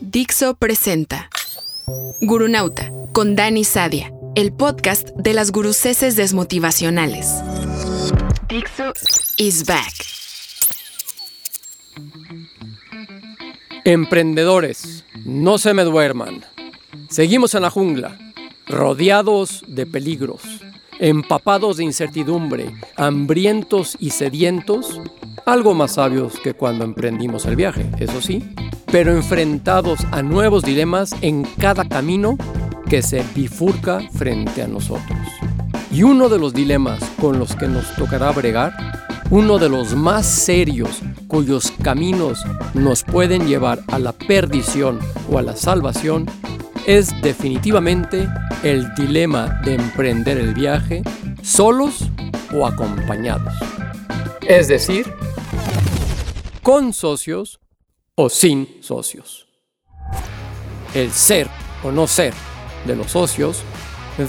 Dixo presenta Gurunauta con Dani Sadia, el podcast de las guruceses desmotivacionales. Dixo is back. Emprendedores, no se me duerman. Seguimos en la jungla, rodeados de peligros, empapados de incertidumbre, hambrientos y sedientos, algo más sabios que cuando emprendimos el viaje, eso sí, pero enfrentados a nuevos dilemas en cada camino que se bifurca frente a nosotros. Y uno de los dilemas con los que nos tocará bregar, uno de los más serios cuyos caminos nos pueden llevar a la perdición o a la salvación, es definitivamente el dilema de emprender el viaje solos o acompañados. Es decir, con socios o sin socios. El ser o no ser de los socios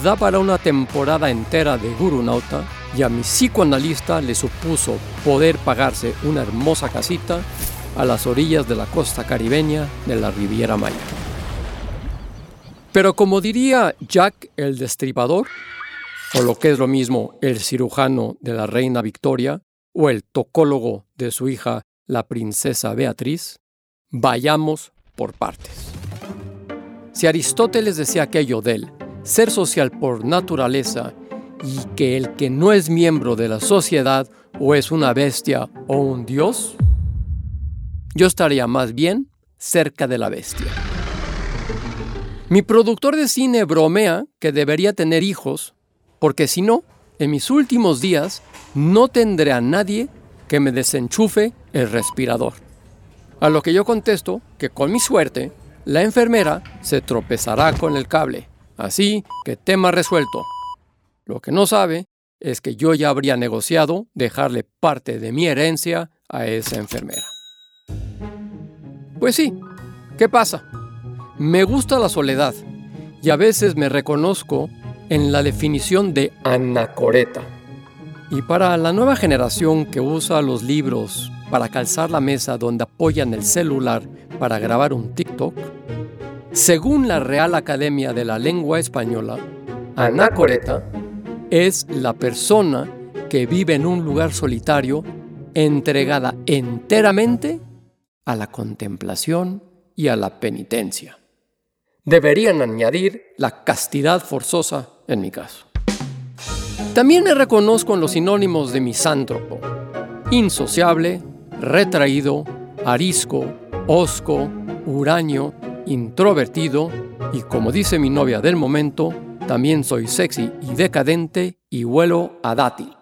da para una temporada entera de Gurunauta y a mi psicoanalista le supuso poder pagarse una hermosa casita a las orillas de la costa caribeña de la Riviera Maya. Pero como diría Jack el Destripador, o lo que es lo mismo el cirujano de la reina Victoria, o el tocólogo de su hija la princesa Beatriz, vayamos por partes. Si Aristóteles decía aquello del ser social por naturaleza y que el que no es miembro de la sociedad o es una bestia o un dios, yo estaría más bien cerca de la bestia. Mi productor de cine bromea que debería tener hijos, porque si no, en mis últimos días no tendré a nadie que me desenchufe el respirador. A lo que yo contesto que con mi suerte, la enfermera se tropezará con el cable. Así que tema resuelto. Lo que no sabe es que yo ya habría negociado dejarle parte de mi herencia a esa enfermera. Pues sí, ¿qué pasa? Me gusta la soledad y a veces me reconozco en la definición de anacoreta. Y para la nueva generación que usa los libros para calzar la mesa donde apoyan el celular para grabar un TikTok, según la Real Academia de la Lengua Española, anacoreta es la persona que vive en un lugar solitario entregada enteramente a la contemplación y a la penitencia deberían añadir la castidad forzosa en mi caso. También me reconozco en los sinónimos de misántropo, insociable, retraído, arisco, osco, huraño, introvertido y como dice mi novia del momento, también soy sexy y decadente y huelo a dátil,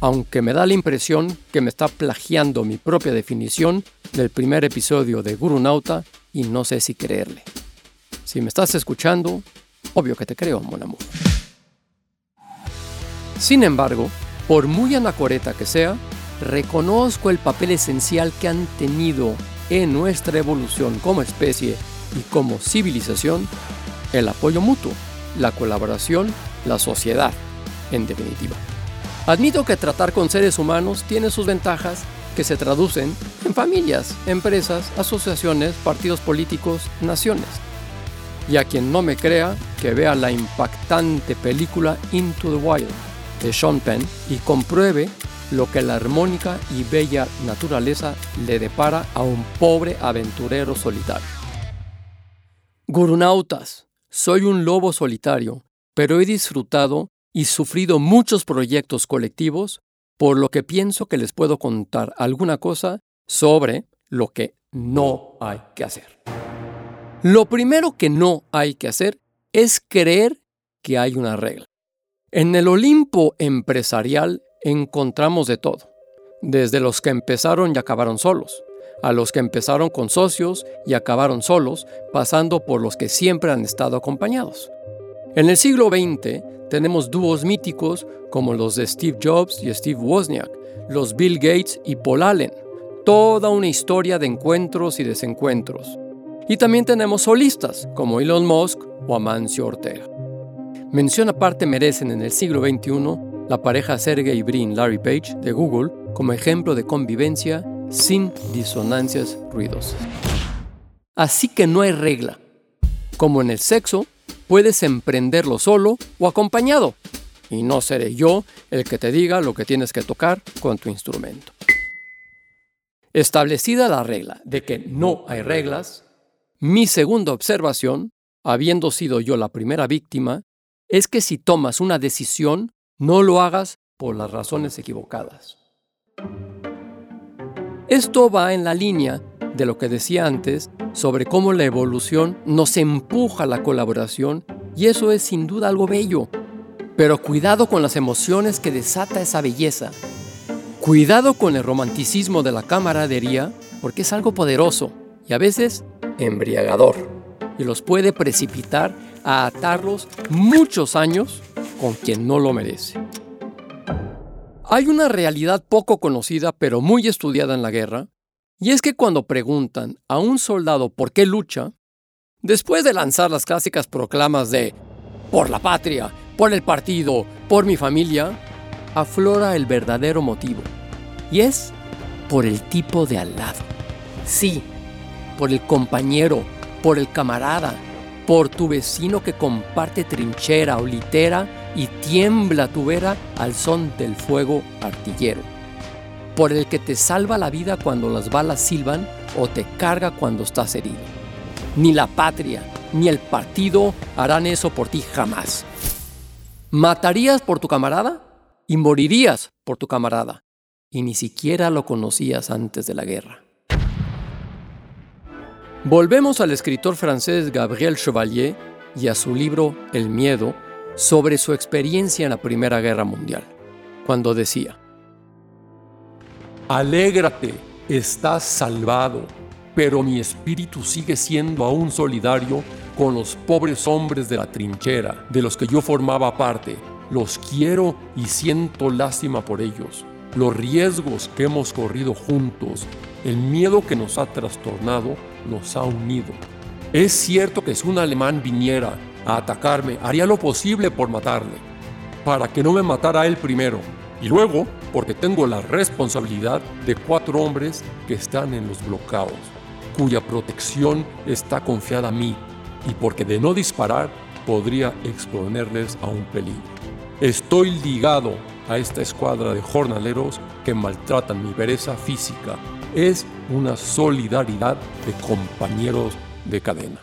aunque me da la impresión que me está plagiando mi propia definición del primer episodio de Gurunauta y no sé si creerle. Si me estás escuchando, obvio que te creo, mon amor. Sin embargo, por muy anacoreta que sea, reconozco el papel esencial que han tenido en nuestra evolución como especie y como civilización el apoyo mutuo, la colaboración, la sociedad, en definitiva. Admito que tratar con seres humanos tiene sus ventajas que se traducen en familias, empresas, asociaciones, partidos políticos, naciones y a quien no me crea que vea la impactante película Into the Wild de Sean Penn y compruebe lo que la armónica y bella naturaleza le depara a un pobre aventurero solitario. Gurunautas, soy un lobo solitario, pero he disfrutado y sufrido muchos proyectos colectivos, por lo que pienso que les puedo contar alguna cosa sobre lo que no hay que hacer. Lo primero que no hay que hacer es creer que hay una regla. En el Olimpo empresarial encontramos de todo, desde los que empezaron y acabaron solos, a los que empezaron con socios y acabaron solos, pasando por los que siempre han estado acompañados. En el siglo XX tenemos dúos míticos como los de Steve Jobs y Steve Wozniak, los Bill Gates y Paul Allen, toda una historia de encuentros y desencuentros. Y también tenemos solistas como Elon Musk o Amancio Ortega. Mención aparte merecen en el siglo XXI la pareja Sergey Brin Larry Page de Google como ejemplo de convivencia sin disonancias ruidosas. Así que no hay regla. Como en el sexo, puedes emprenderlo solo o acompañado. Y no seré yo el que te diga lo que tienes que tocar con tu instrumento. Establecida la regla de que no hay reglas, mi segunda observación, habiendo sido yo la primera víctima, es que si tomas una decisión, no lo hagas por las razones equivocadas. Esto va en la línea de lo que decía antes sobre cómo la evolución nos empuja a la colaboración y eso es sin duda algo bello. Pero cuidado con las emociones que desata esa belleza. Cuidado con el romanticismo de la camaradería porque es algo poderoso y a veces embriagador y los puede precipitar a atarlos muchos años con quien no lo merece. Hay una realidad poco conocida pero muy estudiada en la guerra y es que cuando preguntan a un soldado por qué lucha, después de lanzar las clásicas proclamas de por la patria, por el partido, por mi familia, aflora el verdadero motivo. Y es por el tipo de al lado. Sí, por el compañero, por el camarada, por tu vecino que comparte trinchera o litera y tiembla tu vera al son del fuego artillero por el que te salva la vida cuando las balas silban o te carga cuando estás herido. Ni la patria ni el partido harán eso por ti jamás. Matarías por tu camarada y morirías por tu camarada, y ni siquiera lo conocías antes de la guerra. Volvemos al escritor francés Gabriel Chevalier y a su libro El miedo sobre su experiencia en la Primera Guerra Mundial, cuando decía, Alégrate, estás salvado, pero mi espíritu sigue siendo aún solidario con los pobres hombres de la trinchera, de los que yo formaba parte. Los quiero y siento lástima por ellos. Los riesgos que hemos corrido juntos, el miedo que nos ha trastornado, nos ha unido. Es cierto que si un alemán viniera a atacarme, haría lo posible por matarle, para que no me matara él primero. Y luego, porque tengo la responsabilidad de cuatro hombres que están en los bloqueos, cuya protección está confiada a mí, y porque de no disparar podría exponerles a un peligro. Estoy ligado a esta escuadra de jornaleros que maltratan mi pereza física. Es una solidaridad de compañeros de cadena.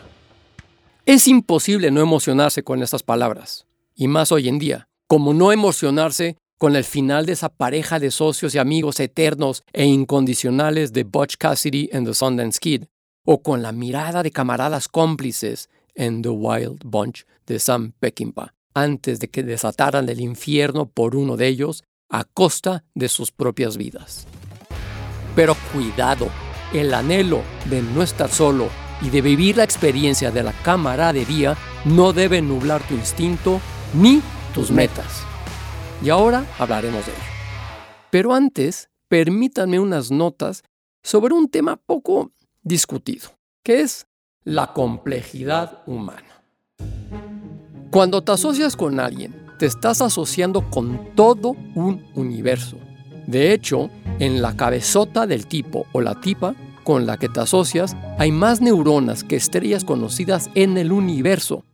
Es imposible no emocionarse con estas palabras, y más hoy en día, como no emocionarse con el final de esa pareja de socios y amigos eternos e incondicionales de Butch Cassidy en The Sundance Kid, o con la mirada de camaradas cómplices en The Wild Bunch de Sam Peckinpah, antes de que desataran el infierno por uno de ellos a costa de sus propias vidas. Pero cuidado, el anhelo de no estar solo y de vivir la experiencia de la camaradería no debe nublar tu instinto ni tus metas y ahora hablaremos de ello. Pero antes, permítanme unas notas sobre un tema poco discutido, que es la complejidad humana. Cuando te asocias con alguien, te estás asociando con todo un universo. De hecho, en la cabezota del tipo o la tipa con la que te asocias hay más neuronas que estrellas conocidas en el universo.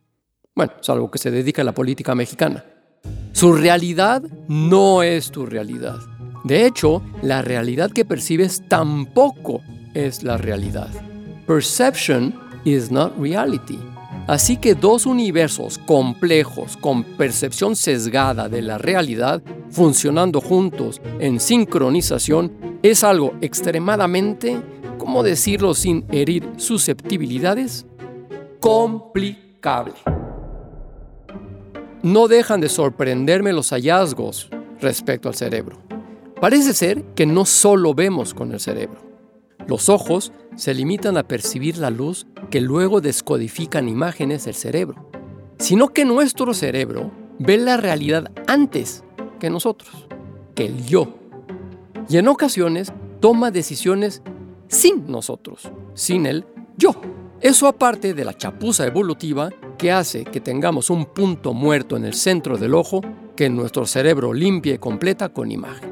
Bueno, salvo que se dedica a la política mexicana. Su realidad no es tu realidad. De hecho, la realidad que percibes tampoco es la realidad. Perception is not reality. Así que dos universos complejos con percepción sesgada de la realidad funcionando juntos en sincronización es algo extremadamente, ¿cómo decirlo sin herir susceptibilidades? Complicable no dejan de sorprenderme los hallazgos respecto al cerebro. Parece ser que no solo vemos con el cerebro. Los ojos se limitan a percibir la luz que luego descodifican imágenes del cerebro, sino que nuestro cerebro ve la realidad antes que nosotros, que el yo. Y en ocasiones toma decisiones sin nosotros, sin el yo. Eso aparte de la chapuza evolutiva que hace que tengamos un punto muerto en el centro del ojo que nuestro cerebro limpia y completa con imagen.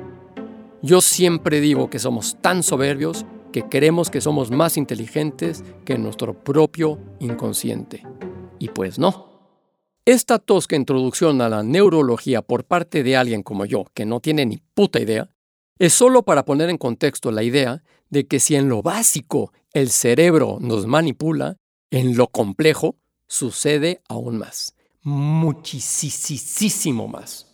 Yo siempre digo que somos tan soberbios que creemos que somos más inteligentes que nuestro propio inconsciente. Y pues no. Esta tosca introducción a la neurología por parte de alguien como yo, que no tiene ni puta idea, es solo para poner en contexto la idea de que si en lo básico el cerebro nos manipula, en lo complejo sucede aún más, muchísimo más.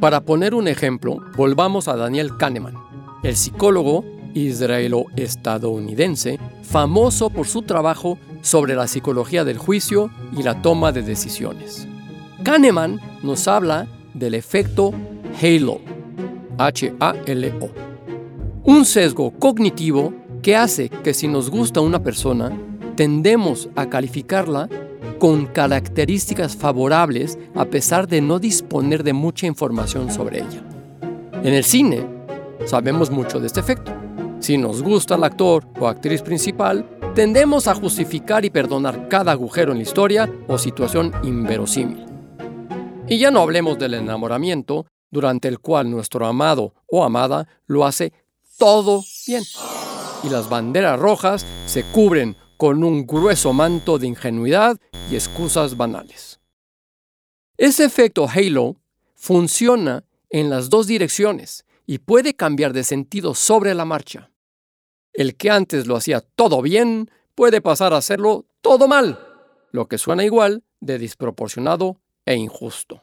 Para poner un ejemplo, volvamos a Daniel Kahneman, el psicólogo israelo-estadounidense, famoso por su trabajo sobre la psicología del juicio y la toma de decisiones. Kahneman nos habla del efecto Halo, H-A-L-O, un sesgo cognitivo que hace que si nos gusta una persona, tendemos a calificarla con características favorables a pesar de no disponer de mucha información sobre ella. En el cine, sabemos mucho de este efecto. Si nos gusta el actor o actriz principal, tendemos a justificar y perdonar cada agujero en la historia o situación inverosímil. Y ya no hablemos del enamoramiento, durante el cual nuestro amado o amada lo hace todo bien. Y las banderas rojas se cubren con un grueso manto de ingenuidad y excusas banales. Ese efecto halo funciona en las dos direcciones y puede cambiar de sentido sobre la marcha. El que antes lo hacía todo bien puede pasar a hacerlo todo mal, lo que suena igual de desproporcionado e injusto.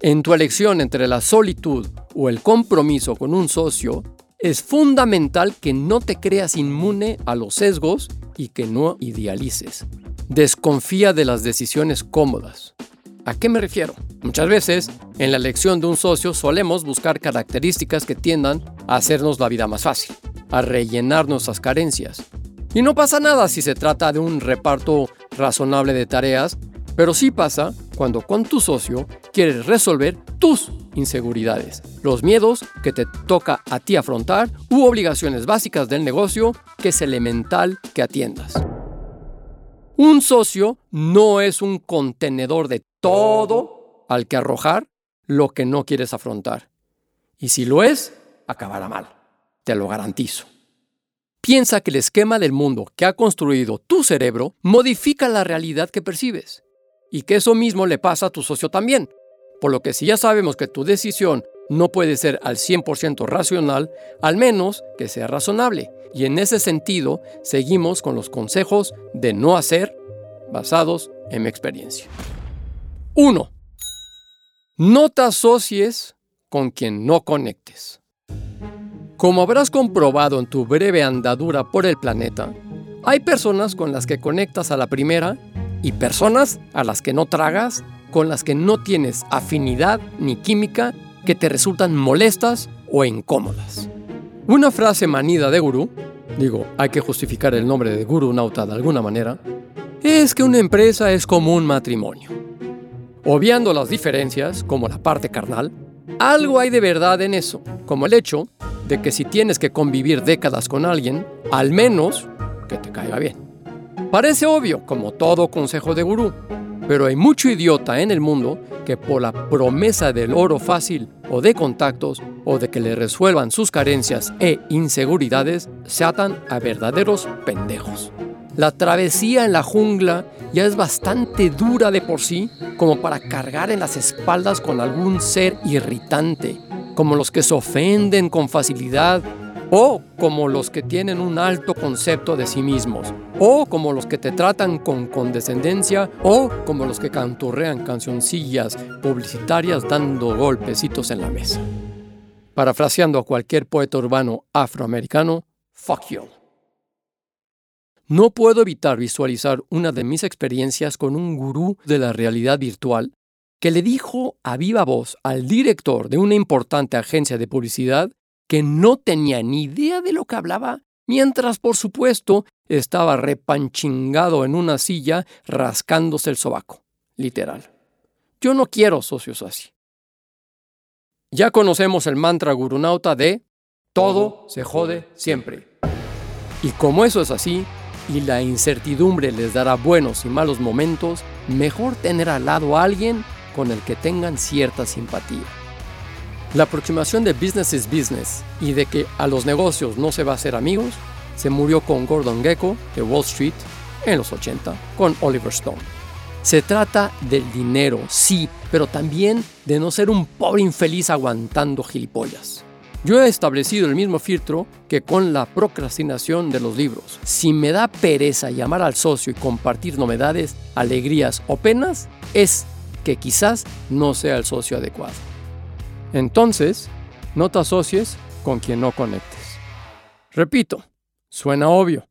En tu elección entre la solitud o el compromiso con un socio, es fundamental que no te creas inmune a los sesgos y que no idealices. Desconfía de las decisiones cómodas. ¿A qué me refiero? Muchas veces, en la elección de un socio solemos buscar características que tiendan a hacernos la vida más fácil, a rellenar nuestras carencias. Y no pasa nada si se trata de un reparto razonable de tareas, pero sí pasa cuando con tu socio quieres resolver tus inseguridades, los miedos que te toca a ti afrontar u obligaciones básicas del negocio que es elemental que atiendas. Un socio no es un contenedor de todo al que arrojar lo que no quieres afrontar. Y si lo es, acabará mal. Te lo garantizo. Piensa que el esquema del mundo que ha construido tu cerebro modifica la realidad que percibes. Y que eso mismo le pasa a tu socio también. Por lo que si ya sabemos que tu decisión no puede ser al 100% racional, al menos que sea razonable. Y en ese sentido, seguimos con los consejos de no hacer basados en mi experiencia. 1. No te asocies con quien no conectes. Como habrás comprobado en tu breve andadura por el planeta, hay personas con las que conectas a la primera y personas a las que no tragas, con las que no tienes afinidad ni química, que te resultan molestas o incómodas. Una frase manida de gurú, digo, hay que justificar el nombre de gurú nauta de alguna manera, es que una empresa es como un matrimonio. Obviando las diferencias, como la parte carnal, algo hay de verdad en eso, como el hecho de que si tienes que convivir décadas con alguien, al menos que te caiga bien. Parece obvio, como todo consejo de gurú, pero hay mucho idiota en el mundo que por la promesa del oro fácil o de contactos o de que le resuelvan sus carencias e inseguridades se atan a verdaderos pendejos. La travesía en la jungla ya es bastante dura de por sí como para cargar en las espaldas con algún ser irritante, como los que se ofenden con facilidad o como los que tienen un alto concepto de sí mismos, o como los que te tratan con condescendencia, o como los que canturrean cancioncillas publicitarias dando golpecitos en la mesa. Parafraseando a cualquier poeta urbano afroamericano, fuck you. No puedo evitar visualizar una de mis experiencias con un gurú de la realidad virtual que le dijo a viva voz al director de una importante agencia de publicidad que no tenía ni idea de lo que hablaba, mientras por supuesto estaba repanchingado en una silla rascándose el sobaco, literal. Yo no quiero socios así. Ya conocemos el mantra gurunauta de todo se jode siempre. Y como eso es así, y la incertidumbre les dará buenos y malos momentos, mejor tener al lado a alguien con el que tengan cierta simpatía. La aproximación de business is business y de que a los negocios no se va a hacer amigos se murió con Gordon Gecko de Wall Street en los 80 con Oliver Stone. Se trata del dinero, sí, pero también de no ser un pobre infeliz aguantando gilipollas. Yo he establecido el mismo filtro que con la procrastinación de los libros. Si me da pereza llamar al socio y compartir novedades, alegrías o penas, es que quizás no sea el socio adecuado. Entonces, no te asocies con quien no conectes. Repito, suena obvio,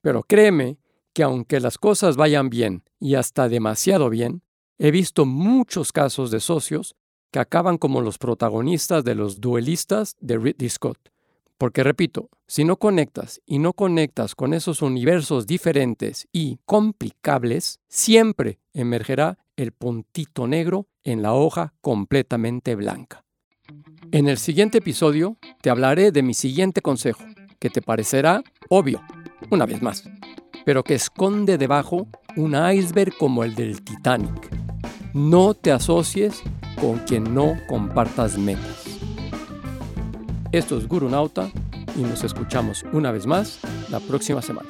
pero créeme que aunque las cosas vayan bien y hasta demasiado bien, he visto muchos casos de socios que acaban como los protagonistas de los duelistas de Ridley Scott. Porque repito, si no conectas y no conectas con esos universos diferentes y complicables, siempre emergerá el puntito negro en la hoja completamente blanca. En el siguiente episodio te hablaré de mi siguiente consejo, que te parecerá obvio, una vez más, pero que esconde debajo un iceberg como el del Titanic. No te asocies con quien no compartas metas. Esto es Guru Nauta y nos escuchamos una vez más la próxima semana.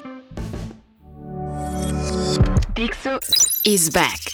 Dixo is back.